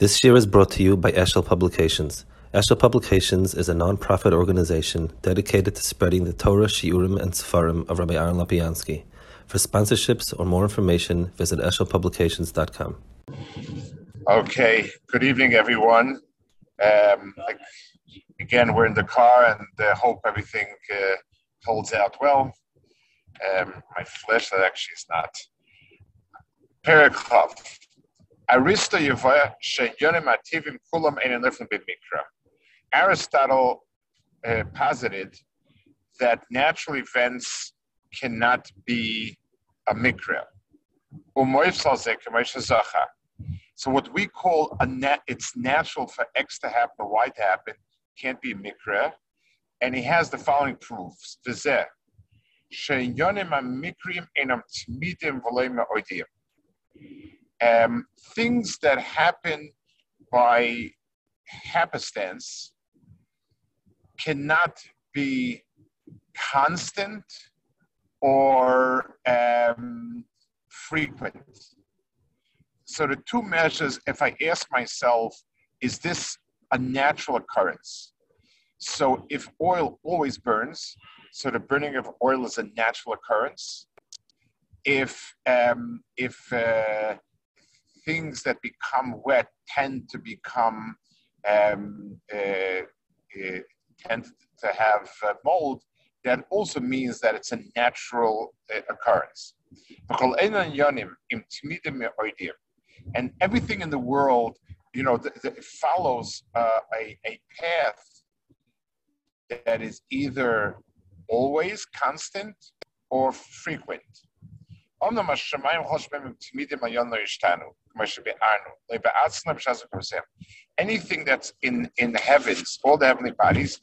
This shiur is brought to you by Eshel Publications. Eshel Publications is a non-profit organization dedicated to spreading the Torah, Shiurim, and Sefarim of Rabbi Aaron Lapiansky. For sponsorships or more information, visit eshelpublications.com. Okay, good evening, everyone. Um, again, we're in the car and uh, hope everything uh, holds out well. Um, my flesh, actually is not. Perikhov. Aristotle uh, posited that natural events cannot be a mikra. So what we call a net, it's natural for X to happen or Y to happen, can't be mikra. And he has the following proofs. Um, things that happen by happenstance cannot be constant or um, frequent. So the two measures, if I ask myself, is this a natural occurrence? So if oil always burns, so the burning of oil is a natural occurrence. If um, if uh, things that become wet tend to become um, uh, uh, tend to have mold, that also means that it's a natural uh, occurrence. And everything in the world, you know, th- th- follows uh, a, a path that is either always constant or frequent. Anything that's in, in the heavens, all the heavenly bodies,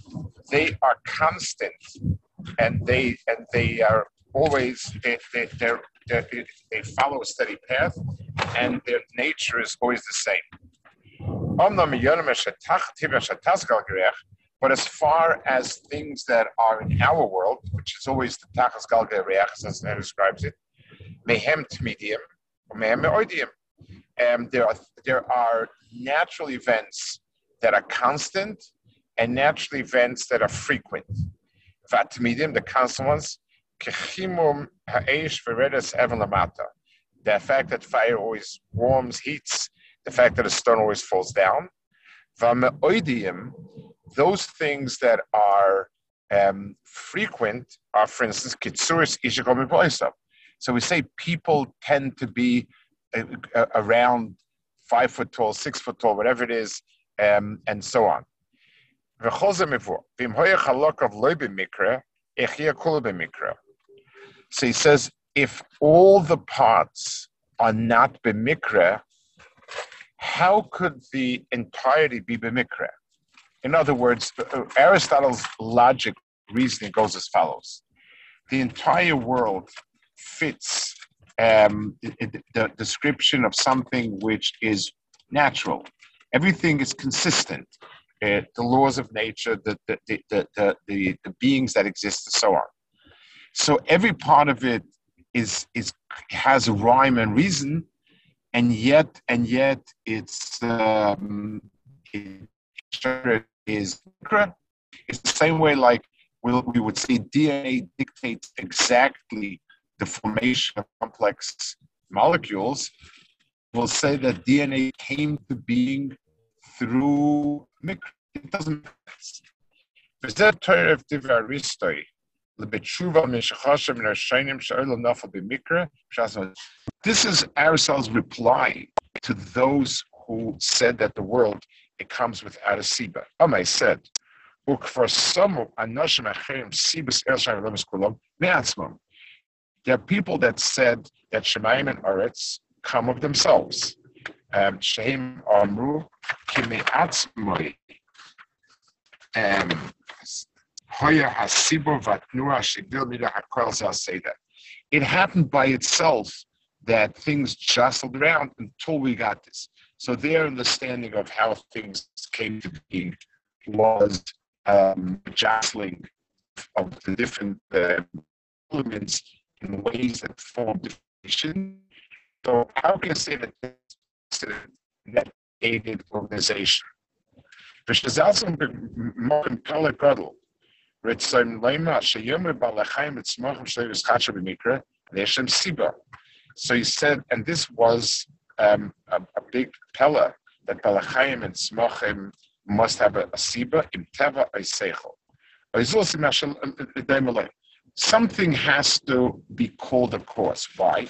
they are constant and they and they are always they, they, they they follow a steady path and their nature is always the same. But as far as things that are in our world, which is always the tachas galge as it describes it, mehem tmidium, mehem meoidium. Um, there are there are natural events that are constant and natural events that are frequent. Vatmidim, the constant ones, kechimum ha'esh veredes even lamata. The fact that fire always warms, heats, the fact that a stone always falls down. Vameoidium, those things that are um, frequent are, for instance, kitsuris ishakom so we say people tend to be uh, uh, around five foot tall, six foot tall, whatever it is, um, and so on. So he says, if all the parts are not b'mikra, how could the entirety be b'mikra? In other words, uh, Aristotle's logic reasoning goes as follows: the entire world fits um, the, the description of something which is natural. Everything is consistent. Uh, the laws of nature, the, the, the, the, the, the beings that exist, and so on. So every part of it is, is has a rhyme and reason, and yet and yet it's um, it is it's the same way like we we would say DNA dictates exactly the formation of complex molecules, will say that DNA came to being through mikra. It doesn't. This is Aristotle's reply to those who said that the world it comes without a siba. Amai said, "Ukvar some me'atzmam." There are people that said that Shemaim and Aretz come of themselves. Um, Sheim Amru Kimeatzmoi. Um, Hoya Hasibo Vatnua say that. It happened by itself that things jostled around until we got this. So their understanding of how things came to be was um, jostling of the different uh, elements in ways that form differentiation. So how can you say that that aided organization? which is also more in color So he said, and this was um, a, a, big pella that balachaim and Smochim must have a, a siba im teva. Something has to be called a cause. Why?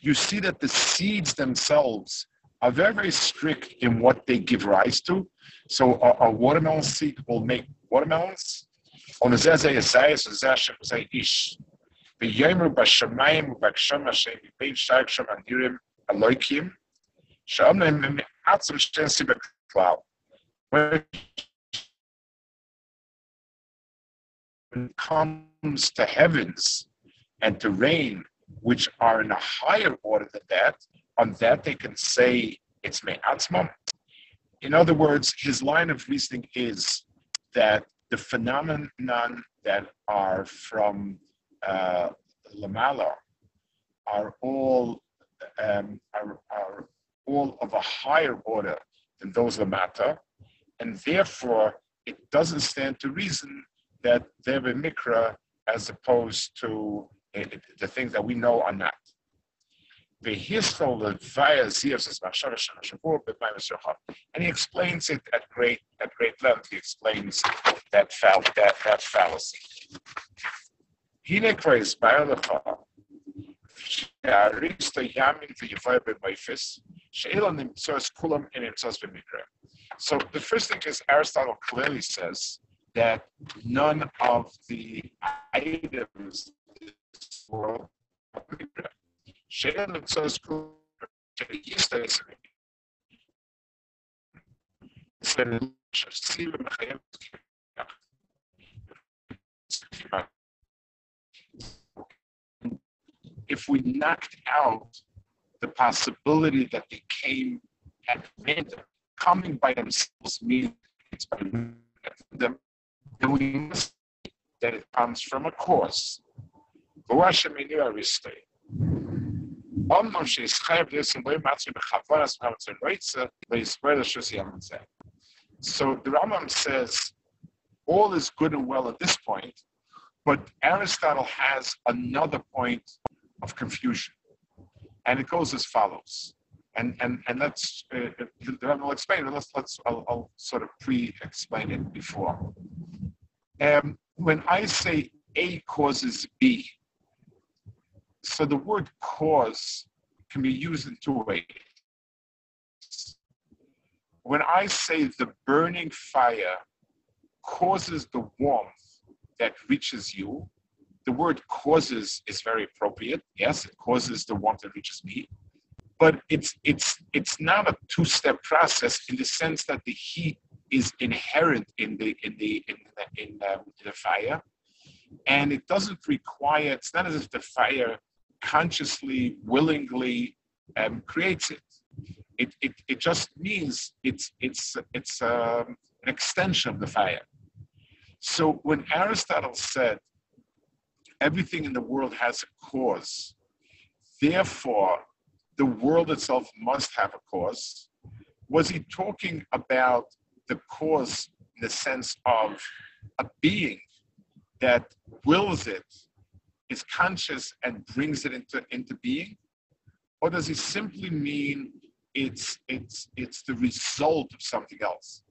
You see that the seeds themselves are very, very strict in what they give rise to. So a, a watermelon seed will make watermelons. Comes to heavens and to rain, which are in a higher order than that, on that they can say it's me'atzmam. In other words, his line of reasoning is that the phenomenon that are from uh, Lamala are all um, are, are all of a higher order than those Lamata, and therefore it doesn't stand to reason that they have a mikra as opposed to uh, the things that we know are not. And he explains it at great at great length. He explains that fall, that, that fallacy. So the first thing is Aristotle clearly says that none of the items in this world are mikra. שאלה נמצאס כולם שיסתייס במקרה. if we knocked out the possibility that they came at random, coming by themselves means it's by them, must that it comes from a cause. So the Rambam says all is good and well at this point, but Aristotle has another point of confusion. And it goes as follows. And, and, and let's, uh, uh will explain it. Let's, let's, I'll, I'll sort of pre-explain it before. Um, when I say A causes B, so the word cause can be used in two ways. When I say the burning fire causes the warmth that reaches you, the word causes is very appropriate. Yes, it causes the warmth that reaches me. But it's it's it's not a two-step process in the sense that the heat is inherent in the in the in the, in the, in the fire, and it doesn't require. It's not as if the fire consciously, willingly um, creates it. It, it. it just means it's it's it's um, an extension of the fire. So when Aristotle said everything in the world has a cause. Therefore, the world itself must have a cause. Was he talking about the cause in the sense of a being that wills it, is conscious, and brings it into, into being? Or does it simply mean it's, it's, it's the result of something else?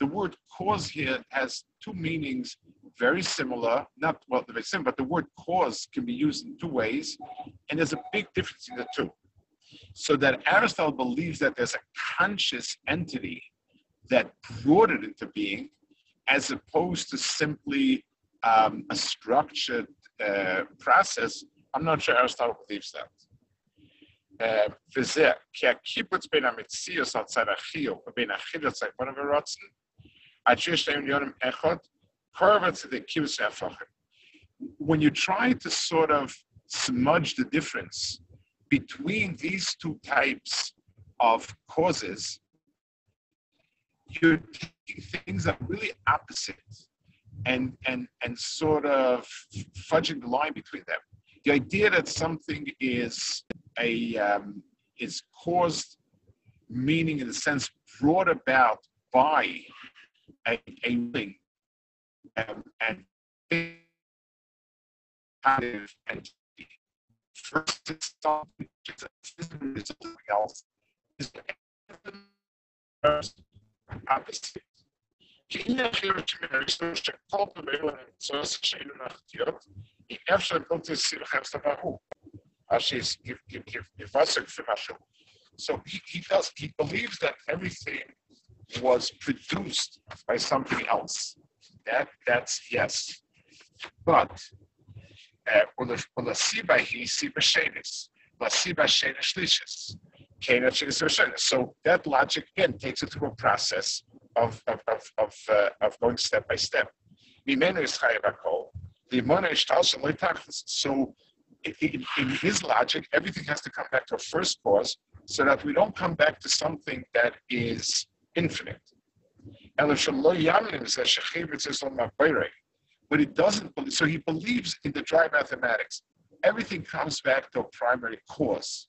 The word cause here has two meanings very similar, not well, very similar, but the word cause can be used in two ways, and there's a big difference in the two. So that Aristotle believes that there's a conscious entity that brought it into being, as opposed to simply um, a structured uh, process. I'm not sure Aristotle believes that. וזה, כי הקיבוץ בין המציאוס על צד החיוב ובין החיוב על צד בנו ורוצן, עד שיש להם יונים אחד, when you try to sort of smudge the difference between these two types of causes, you're taking things that are really opposite and, and, and sort of fudging the line between them. The idea that something is a um, is caused, meaning in the sense brought about by a, a thing um, and first it's something else so he, he does he believes that everything was produced by something else. That that's yes. But uh, so that logic again takes it through a process of of of of, uh, of going step by step. So in, in his logic, everything has to come back to a first cause so that we don't come back to something that is infinite. But he doesn't, so he believes in the dry mathematics. Everything comes back to a primary cause.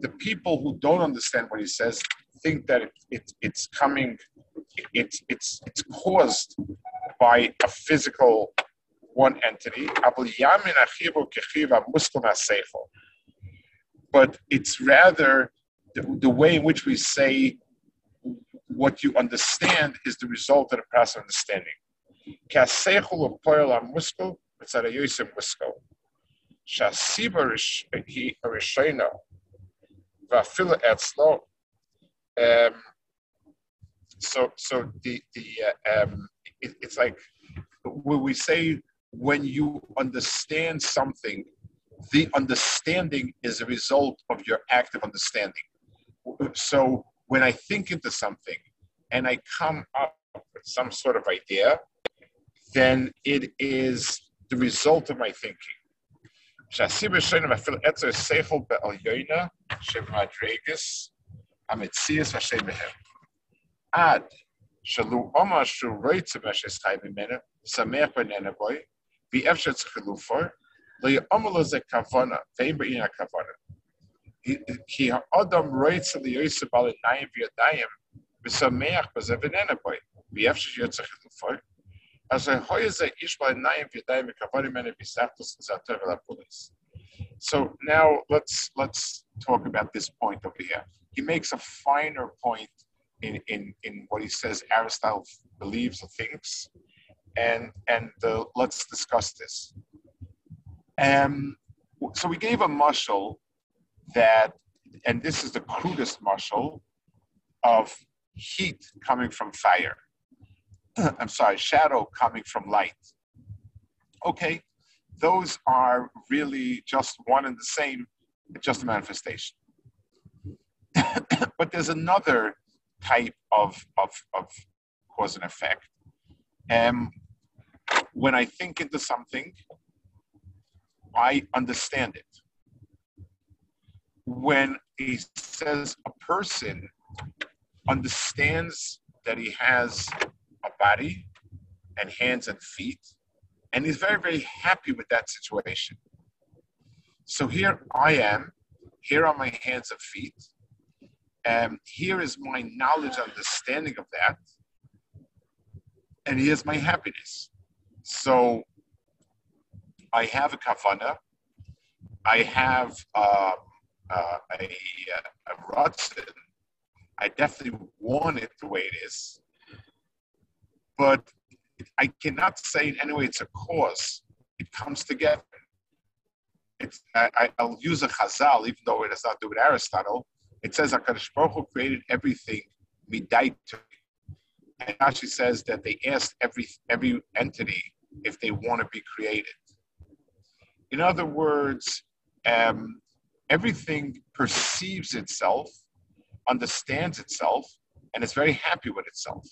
the people who don't understand what he says think that it, it, it's coming, it's, it's, it's caused by a physical one entity. But it's rather the, the way in which we say what you understand is the result of the process of understanding. Um, so, so the the uh, um, it, it's like when we say when you understand something the understanding is a result of your active understanding. So when I think into something and I come up with some sort of idea, then it is the result of my thinking. Ad, shalu oma shu roitze meshes chai b'mena, samech b'nena boy, v'efshet zchilufor, כי האדם רוצה ליוסף על עיניים וידיים ושמח בזה ונהנה בו, ואיפה שיוצא חילופו. אז ההוי הזה איש בעל עיניים וידיים וכבוד ממנו בסחטוס לזעתו ולפולס. so now let's let's talk about this point over here. He makes a finer point in, in, in what he says Aristotle believes or thinks, and and uh, let's discuss this. Um, so we gave a mushal that, and this is the crudest mushal of heat coming from fire. I'm sorry, shadow coming from light. Okay, those are really just one and the same, just a manifestation. but there's another type of, of, of cause and effect. Um, when I think into something, I understand it. When he says a person understands that he has a body and hands and feet, and he's very, very happy with that situation. So here I am, here are my hands and feet, and here is my knowledge, understanding of that, and here's my happiness. So I have a kavana. I have uh, uh, a, a ratzon. I definitely want it the way it is. But I cannot say in any way it's a cause. It comes together. It's, I, will use a chazal, even though it has not do with Aristotle. It says HaKadosh Baruch Hu created everything midaitu. And actually says that they asked every every entity if they want to be created. In other words, um, everything perceives itself, understands itself, and is very happy with itself.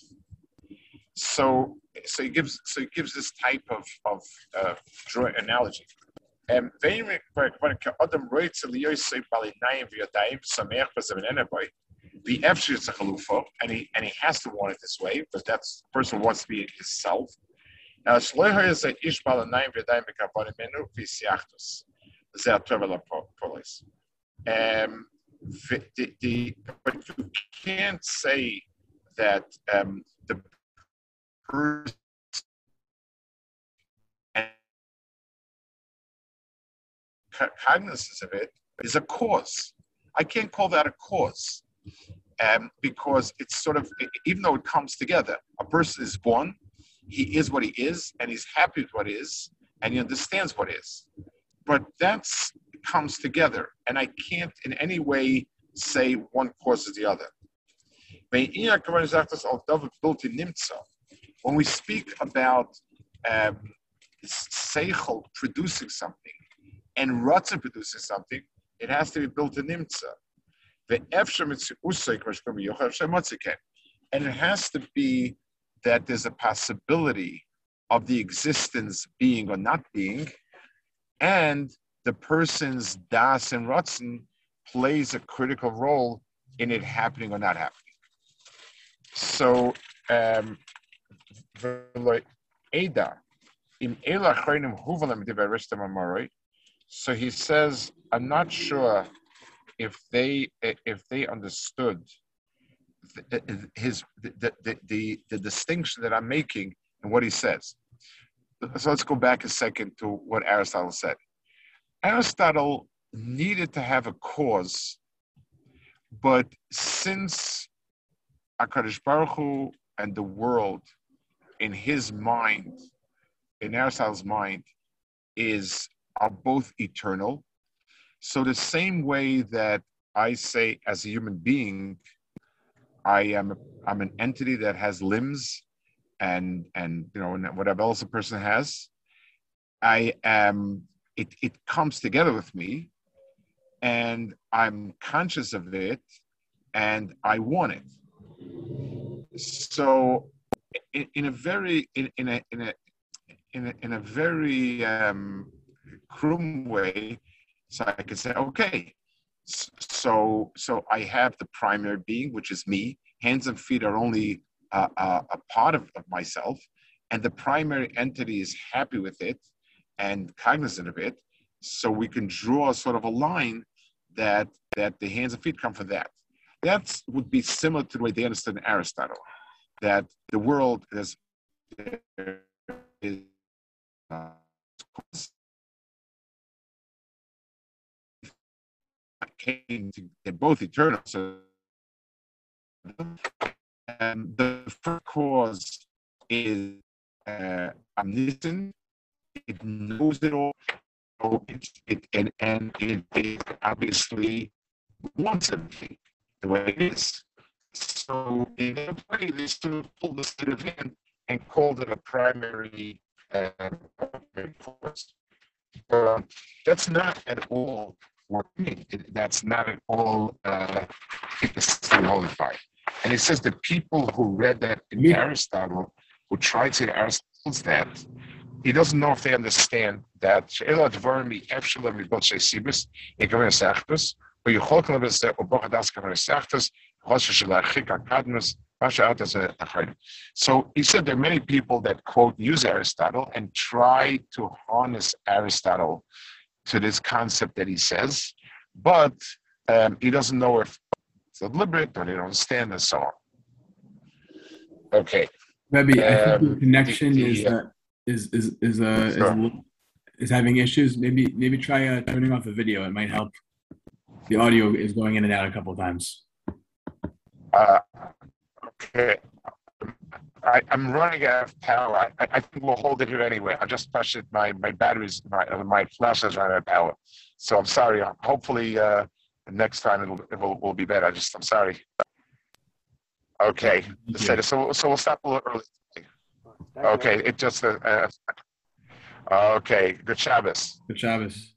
So, so he gives so he gives this type of of uh, analogy. Um, and he and he has to want it this way but that's person wants to be himself. Now, um, the, the, but you can't say that um, the cognizance of it is a cause. I can't call that a cause um, because it's sort of, even though it comes together, a person is born, he is what he is, and he's happy with what is, and he understands what is. But that comes together, and I can't in any way say one causes the other. When we speak about um, seichel producing something and Ratzah producing something, it has to be built in Nimtza. And it has to be that there's a possibility of the existence being or not being, and the person's das and ratzon plays a critical role in it happening or not happening. So, um, so he says, I'm not sure if they if they understood his the, the, the, the distinction that I'm making and what he says. So let's go back a second to what Aristotle said. Aristotle needed to have a cause, but since Akadosh Baruch Hu and the world, in his mind, in Aristotle's mind, is are both eternal. So the same way that I say, as a human being, I am I'm an entity that has limbs, and and you know and whatever else a person has. I am it, it comes together with me and I'm conscious of it and I want it. So in, in a very in, in, a in a in a, in a very um, way, so I can say, okay, so so I have the primary being, which is me. Hands and feet are only uh, uh, a part of, of myself, and the primary entity is happy with it and cognizant of it, so we can draw sort of a line that that the hands and feet come from that. That would be similar to the way they understood Aristotle, that the world is, is uh, came to, they're both eternal. So and the first cause is uh, omniscient, it knows it all, so it, it, and, and it, it obviously wants everything the way it is. So in a way, they sort of pulled this sort of in and called it a primary, uh, force. Uh, that's not at all working. That's not at all uh, qualified. And it says the people who read that in yeah. Aristotle, who tried to Aristotle's that, he doesn't know if they understand that so he said there are many people that quote use Aristotle and try to harness Aristotle to this concept that he says, but um, he doesn't know if it's deliberate or they don't understand and so on. Okay. Maybe um, I think the um, connection the, the, is, uh, is is is uh, sure. is is having issues. Maybe maybe try uh, turning off the video. It might help. The audio is going in and out a couple of times. Uh, okay. I, am running out of power. I, I, think we'll hold it here anyway. I just touched it. My my batteries, my my flash has run out of power. So I'm sorry. Hopefully uh, next time it'll, it will, will be better. I just I'm sorry. Okay. So so so we'll stop a little early. Okay. It just uh, uh okay. Good Shabbos. Good Shabbos.